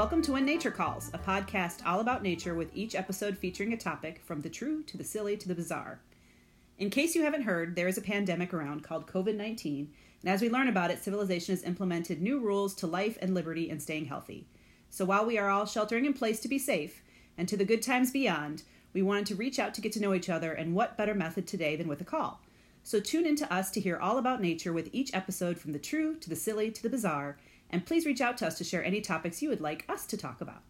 Welcome to When Nature Calls, a podcast all about nature with each episode featuring a topic from the true to the silly to the bizarre. In case you haven't heard, there is a pandemic around called COVID 19, and as we learn about it, civilization has implemented new rules to life and liberty and staying healthy. So while we are all sheltering in place to be safe and to the good times beyond, we wanted to reach out to get to know each other, and what better method today than with a call? So tune in to us to hear all about nature with each episode from the true to the silly to the bizarre and please reach out to us to share any topics you would like us to talk about.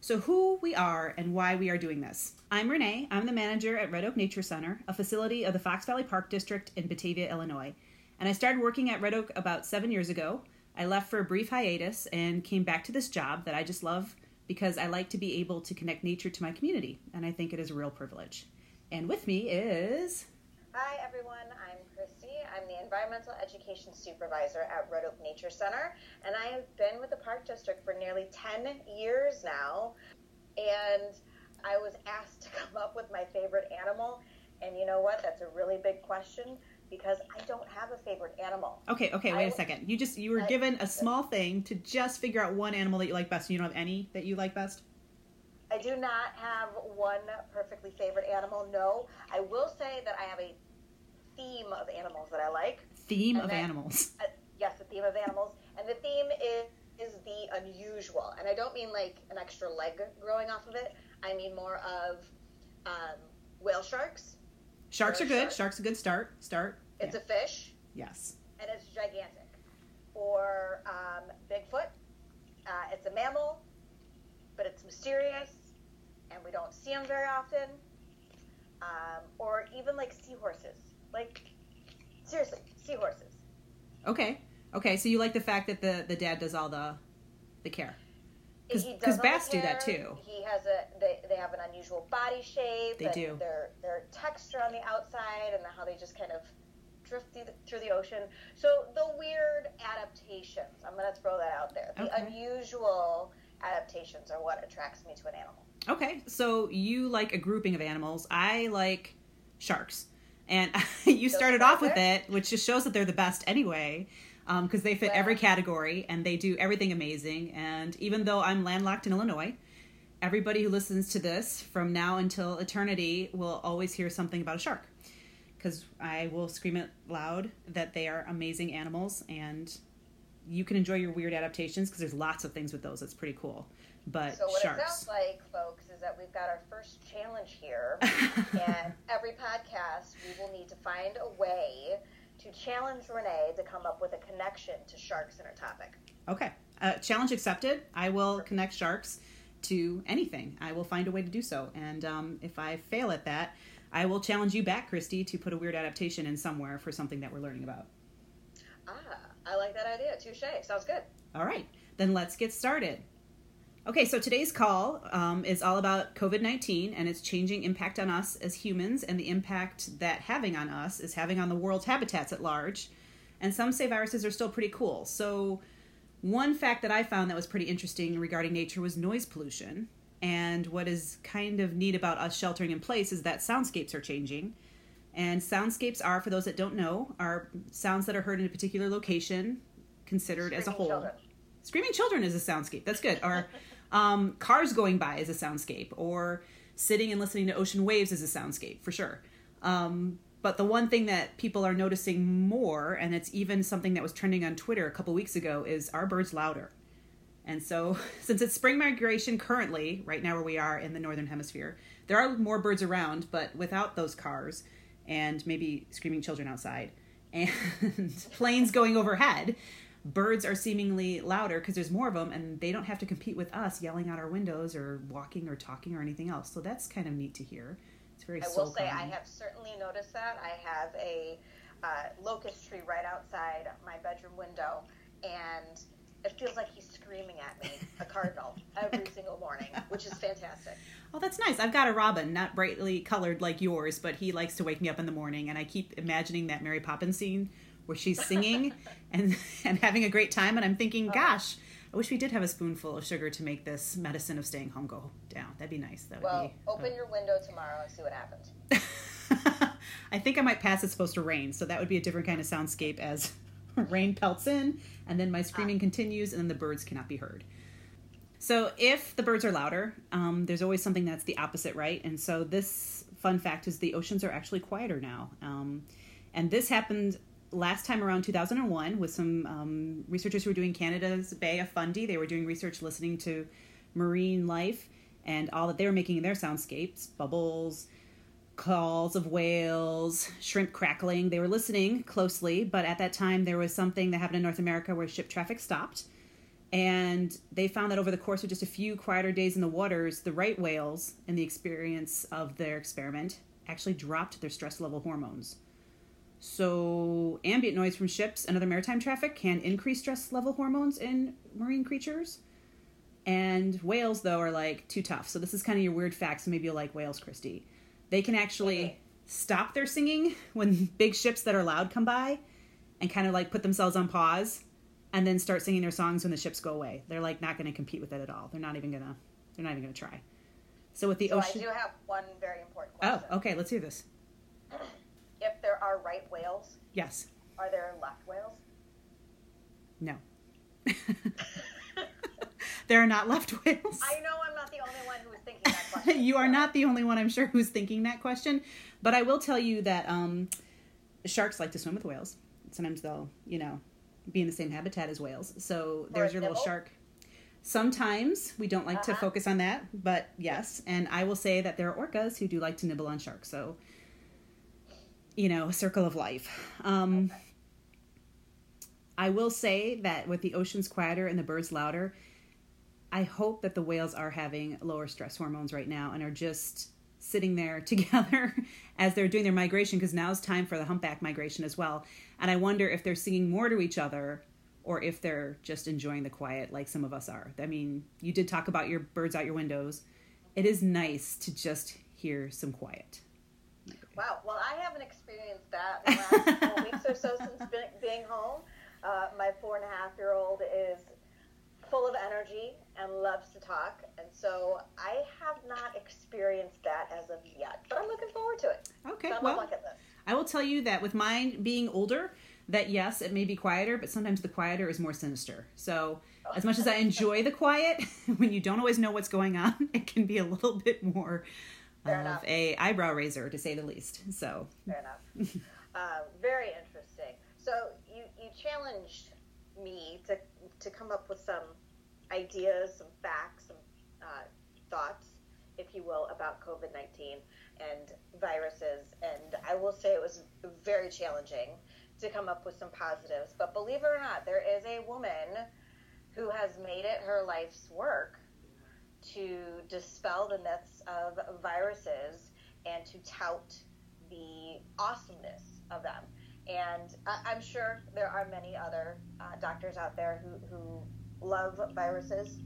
So, who we are and why we are doing this. I'm Renee. I'm the manager at Red Oak Nature Center, a facility of the Fox Valley Park District in Batavia, Illinois. And I started working at Red Oak about seven years ago. I left for a brief hiatus and came back to this job that I just love because I like to be able to connect nature to my community, and I think it is a real privilege. And with me is. Hi, everyone. I'm I'm the Environmental Education Supervisor at Red Oak Nature Center, and I have been with the Park District for nearly 10 years now. And I was asked to come up with my favorite animal, and you know what? That's a really big question because I don't have a favorite animal. Okay, okay, wait I, a second. You just you were I, given a small thing to just figure out one animal that you like best. You don't have any that you like best? I do not have one perfectly favorite animal. No, I will say that I have a theme of animals that I like. Theme and of then, animals. Uh, yes, the theme of animals, and the theme is is the unusual, and I don't mean like an extra leg growing off of it. I mean more of um, whale sharks. Sharks are good. Shark. Sharks a good start. Start. It's yeah. a fish. Yes. And it's gigantic. Or um, Bigfoot. Uh, it's a mammal, but it's mysterious, and we don't see them very often. Um, or even like seahorses. Like, seriously, seahorses. Okay. Okay, so you like the fact that the, the dad does all the the care. Because bats do that too. He has a they, they have an unusual body shape. They do. Their their texture on the outside and how they just kind of drift through the, through the ocean. So the weird adaptations. I'm gonna throw that out there. The okay. unusual adaptations are what attracts me to an animal. Okay, so you like a grouping of animals. I like sharks. And you started off with it, which just shows that they're the best anyway, because um, they fit every category and they do everything amazing. And even though I'm landlocked in Illinois, everybody who listens to this from now until eternity will always hear something about a shark. Because I will scream it loud that they are amazing animals and you can enjoy your weird adaptations because there's lots of things with those that's pretty cool. But so what sharks. it sounds like, folks, is that we've got our first challenge here, and every podcast we will need to find a way to challenge Renee to come up with a connection to sharks in her topic. Okay, uh, challenge accepted. I will connect sharks to anything. I will find a way to do so, and um, if I fail at that, I will challenge you back, Christy, to put a weird adaptation in somewhere for something that we're learning about. Ah, I like that idea. Touche. Sounds good. All right, then let's get started. Okay, so today's call um, is all about COVID 19 and its changing impact on us as humans and the impact that having on us is having on the world's habitats at large. And some say viruses are still pretty cool. So, one fact that I found that was pretty interesting regarding nature was noise pollution. And what is kind of neat about us sheltering in place is that soundscapes are changing. And soundscapes are, for those that don't know, are sounds that are heard in a particular location considered Screaming as a whole. Children. Screaming children is a soundscape. That's good. Or um, cars going by is a soundscape, or sitting and listening to ocean waves is a soundscape for sure. Um, but the one thing that people are noticing more, and it's even something that was trending on Twitter a couple weeks ago, is are birds louder? And so, since it's spring migration currently, right now where we are in the northern hemisphere, there are more birds around, but without those cars and maybe screaming children outside and planes going overhead, birds are seemingly louder because there's more of them and they don't have to compete with us yelling out our windows or walking or talking or anything else. So that's kind of neat to hear. It's very I will say I have certainly noticed that. I have a uh, locust tree right outside my bedroom window and it feels like he's screaming at me, a cardinal, every single morning, which is fantastic. Oh, that's nice. I've got a robin, not brightly colored like yours, but he likes to wake me up in the morning, and I keep imagining that Mary Poppins scene where she's singing and and having a great time and i'm thinking uh-huh. gosh i wish we did have a spoonful of sugar to make this medicine of staying home go down that'd be nice that well be, open uh, your window tomorrow and see what happens i think i might pass it's supposed to rain so that would be a different kind of soundscape as rain pelts in and then my screaming ah. continues and then the birds cannot be heard So if the birds are louder, um, there's always something that's the opposite, right? And so this fun fact is the oceans are actually quieter now. Um, and this happened last time around 2001 with some um, researchers who were doing Canada's Bay of Fundy. They were doing research listening to marine life and all that they were making in their soundscapes, bubbles, calls of whales, shrimp crackling. They were listening closely, but at that time there was something that happened in North America where ship traffic stopped. And they found that over the course of just a few quieter days in the waters, the right whales, in the experience of their experiment, actually dropped their stress level hormones. So, ambient noise from ships and other maritime traffic can increase stress level hormones in marine creatures. And whales, though, are like too tough. So, this is kind of your weird facts. So, maybe you'll like whales, Christy. They can actually Okay. stop their singing when big ships that are loud come by and kind of like put themselves on pause and then start singing their songs when the ships go away. They're like not going to compete with it at all. They're not even going to they're not even going to try. So with the So ocean I do have one very important Oh, okay, let's hear this. There are right whales, Yes. are there left whales? No. there are not left whales. I know I'm not the only one who was thinking that question. you are not the only one, I'm sure, who's thinking that question. But I will tell you that um, sharks like to swim with whales. Sometimes they'll, you know, be in the same habitat as whales. So there's your little shark. Sometimes we don't like to Uh-huh. focus on that, but yes. And I will say that there are orcas who do like to nibble on sharks. So, you know, circle of life. Um, I will say that with the oceans quieter and the birds louder, I hope that the whales are having lower stress hormones right now and are just sitting there together as they're doing their migration because now is time for the humpback migration as well. And I wonder if they're singing more to each other or if they're just enjoying the quiet like some of us are. I mean, you did talk about your birds out your windows. It is nice to just hear some quiet. Wow. Well, I haven't experienced that in the last couple weeks or so since be- being home. Uh, my four and a half year old is full of energy and loves to talk, and so I have not experienced that as of yet. But I'm looking forward to it. Okay, my well. I will tell you that with mine being older, that yes, it may be quieter, but sometimes the quieter is more sinister. So, as much as I enjoy the quiet, when you don't always know what's going on, it can be a little bit more Fair of enough. a eyebrow raiser, to say the least. So, Fair enough. uh, very interesting. So you you challenged me to to come up with some ideas, some facts, some uh, thoughts, if you will, about COVID nineteen and viruses. And I will say it was very challenging to come up with some positives. But believe it or not, there is a woman who has made it her life's work to dispel the myths of viruses and to tout the awesomeness of them. And I, I'm sure there are many other uh, doctors out there who, who love viruses,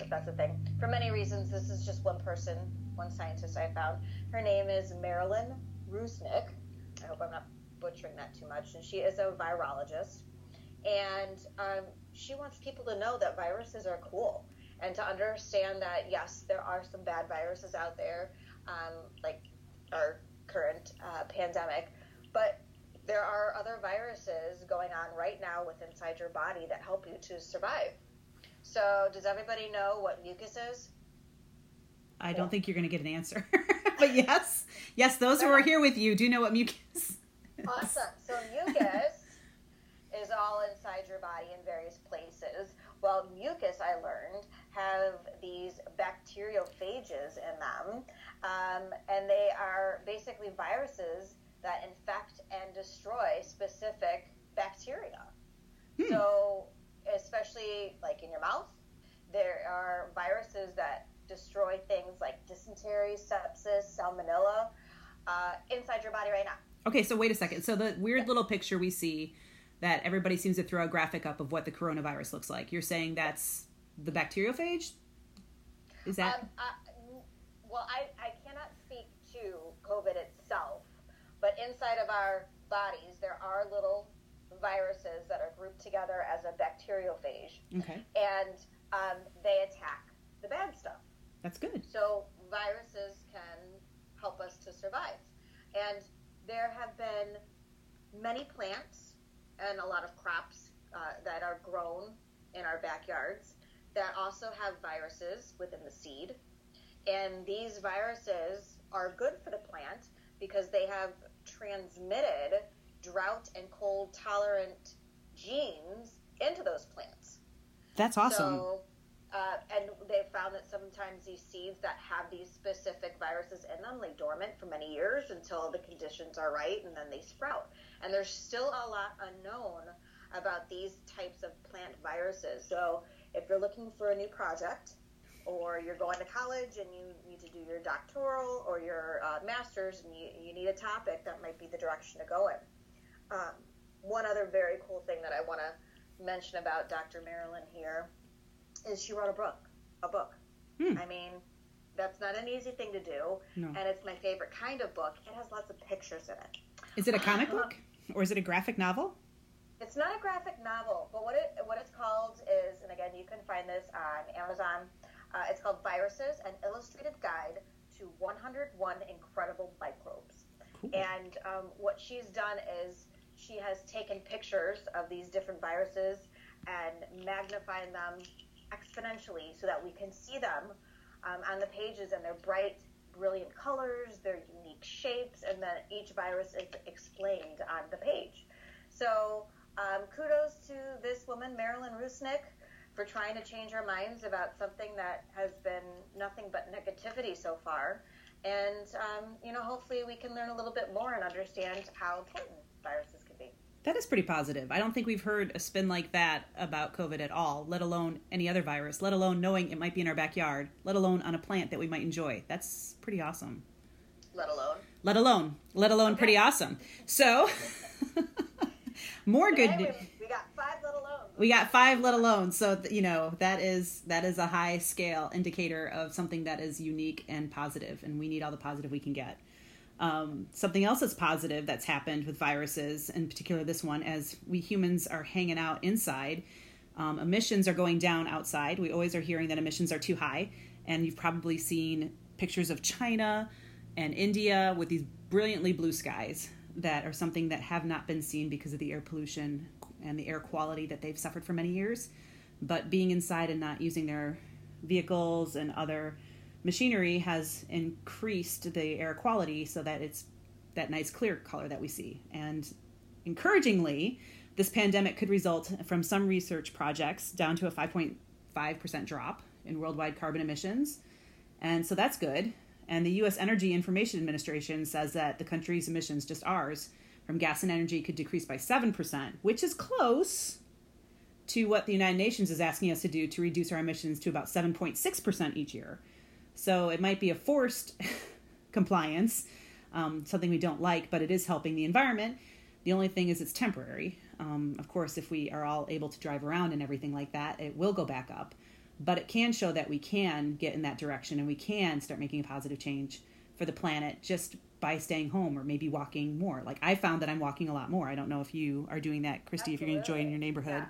if that's a thing. For many reasons, this is just one person, one scientist I found. Her name is Marilyn Rusnick. I hope I'm not butchering that too much. And she is a virologist. And um, she wants people to know that viruses are cool and to understand that, yes, there are some bad viruses out there, um, like our current uh, pandemic, but there are other viruses going on right now with inside your body that help you to survive. So, does everybody know what mucus is? I don't think you're going to get an answer. but yes, yes, those who are here with you do know what mucus is. Awesome. So mucus is all inside your body in various places. Well, mucus, I learned, have these bacteriophages in them, um, and they are basically viruses that infect and destroy specific bacteria. Hmm. So, especially like in your mouth, there are viruses that destroy things like dysentery, sepsis, salmonella uh, inside your body right now. Okay, so wait a second. So the weird little picture we see that everybody seems to throw a graphic up of what the coronavirus looks like. You're saying that's the bacteriophage? Is that Um, uh, well, I, I cannot speak to COVID itself, but inside of our bodies, there are little viruses that are grouped together as a bacteriophage, okay? and um, they attack the bad stuff. That's good. So viruses can help us to survive. And there have been many plants and a lot of crops uh, that are grown in our backyards that also have viruses within the seed. And these viruses are good for the plant because they have transmitted drought and cold tolerant genes into those plants. That's awesome. So, uh, and they found that sometimes these seeds that have these specific viruses in them lay dormant for many years until the conditions are right and then they sprout. And there's still a lot unknown about these types of plant viruses. So if you're looking for a new project, or you're going to college and you need to do your doctoral or your uh, master's and you, you need a topic, that might be the direction to go in. Um, one other very cool thing that I want to mention about Dr. Marilyn here is she wrote a book. A book. Hmm. I mean, that's not an easy thing to do, No. and it's my favorite kind of book. It has lots of pictures in it. Is it a comic book or is it a graphic novel? It's not a graphic novel, but what it what it's called is, and again, you can find this on Amazon. Uh, it's called Viruses: An Illustrated Guide to 101 Incredible Microbes. Cool. And um, what she's done is she has taken pictures of these different viruses and magnifying them exponentially so that we can see them um, on the pages and their bright, brilliant colors, their unique shapes, and then each virus is explained on the page. So um, kudos to this woman, Marilyn Rusnick, for trying to change our minds about something that has been nothing but negativity so far. And, um, you know, hopefully we can learn a little bit more and understand how important viruses can be. That is pretty positive. I don't think we've heard a spin like that about COVID at all, let alone any other virus, let alone knowing it might be in our backyard, let alone on a plant that we might enjoy. That's pretty awesome. Let alone. Let alone, let alone pretty awesome. So, more good news. we, we got five let alone. We got five let alone. So, th- you know, that is that is a high scale indicator of something that is unique and positive, and we need all the positive we can get. Um, something else that's positive that's happened with viruses, in particular this one, as we humans are hanging out inside, um, emissions are going down outside. We always are hearing that emissions are too high, and you've probably seen pictures of China and India with these brilliantly blue skies that are something that have not been seen because of the air pollution and the air quality that they've suffered for many years. But being inside and not using their vehicles and other machinery has increased the air quality so that it's that nice clear color that we see. And encouragingly, this pandemic could result from some research projects down to a 5.5% drop in worldwide carbon emissions. And so that's good. And the US Energy Information Administration says that the country's emissions, just ours, from gas and energy could decrease by 7%, which is close to what the United Nations is asking us to do to reduce our emissions to about 7.6% each year. So it might be a forced compliance, um, something we don't like, but it is helping the environment. The only thing is it's temporary. Um, of course, if we are all able to drive around and everything like that, it will go back up. But it can show that we can get in that direction and we can start making a positive change for the planet just by staying home or maybe walking more. Like I found that I'm walking a lot more. I don't know if you are doing that, Christy, if you're enjoying Absolutely. your neighborhood. Yeah.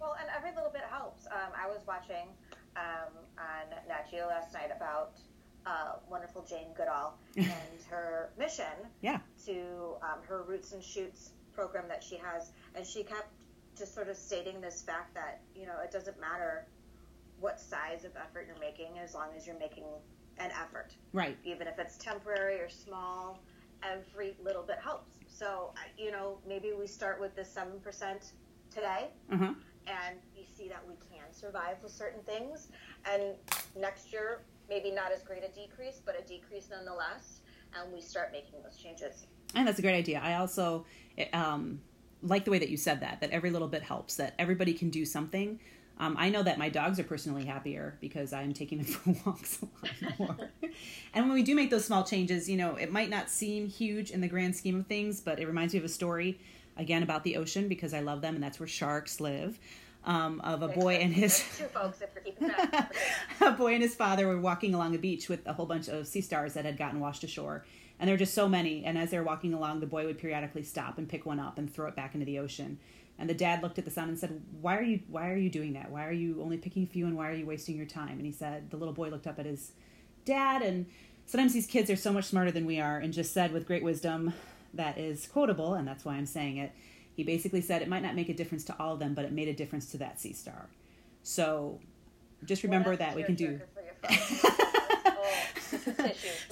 Well, and every little bit helps. Um, I was watching um, on Nat Geo last night about uh, wonderful Jane Goodall and her mission Yeah. to um, her Roots and Shoots program that she has, and she kept just sort of stating this fact that you know it doesn't matter what size of effort you're making as long as you're making an effort, Right. even if it's temporary or small. Every little bit helps. So you know maybe we start with the seven percent today huh. and you see that we can survive with certain things. And next year, maybe not as great a decrease, but a decrease nonetheless. And we start making those changes. And that's a great idea. I also um, like the way that you said that, that every little bit helps, that everybody can do something. Um, I know that my dogs are personally happier because I'm taking them for walks a lot more. and when we do make those small changes, you know, it might not seem huge in the grand scheme of things, but it reminds me of a story, again, about the ocean because I love them and that's where sharks live. Um, of a boy and his There's two folks, if you're keeping track. a boy and his father were walking along a beach with a whole bunch of sea stars that had gotten washed ashore. And there were just so many. And as they were walking along, the boy would periodically stop and pick one up and throw it back into the ocean. And the dad looked at the son and said, "Why are you Why are you doing that? Why are you only picking a few? And why are you wasting your time?" And he said, the little boy looked up at his dad, and sometimes these kids are so much smarter than we are, and just said with great wisdom that is quotable, and that's why I'm saying it. He basically said it might not make a difference to all of them, but it made a difference to that sea star. So just remember that we can do.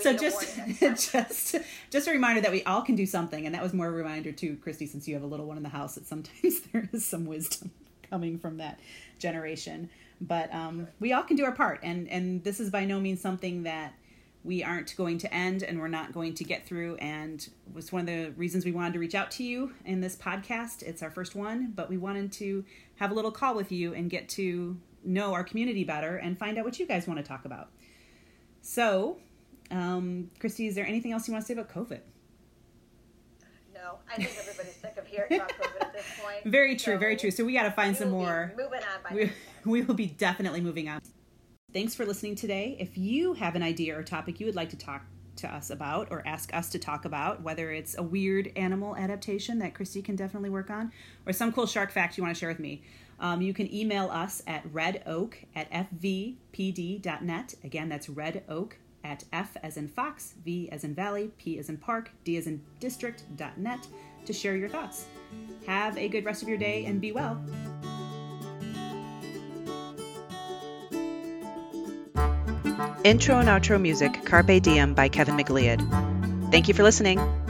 So just just just a reminder that we all can do something, and that was more a reminder to Christy, since you have a little one in the house, that sometimes there is some wisdom coming from that generation. But um, we all can do our part, and and this is by no means something that we aren't going to end and we're not going to get through and was one of the reasons we wanted to reach out to you in this podcast. It's our first one but we wanted to have a little call with you and get to know our community better and find out what you guys want to talk about. So um, christy is there anything else you want to say about covid? No i think everybody's sick of hearing about covid at this point. Very true so very true. So we got to find some more. moving on by we, we will be definitely moving on. Thanks for listening today. If you have an idea or topic you would like to talk to us about or ask us to talk about, whether it's a weird animal adaptation that Christy can definitely work on, or some cool shark fact you want to share with me, um, you can email us at redoak at fvpd.net. Again, that's redoak at F as in Fox, V as in Valley, P as in Park, D as in District.net to share your thoughts. Have a good rest of your day and be well. Intro and outro music Carpe Diem by Kevin MacLeod. Thank you for listening.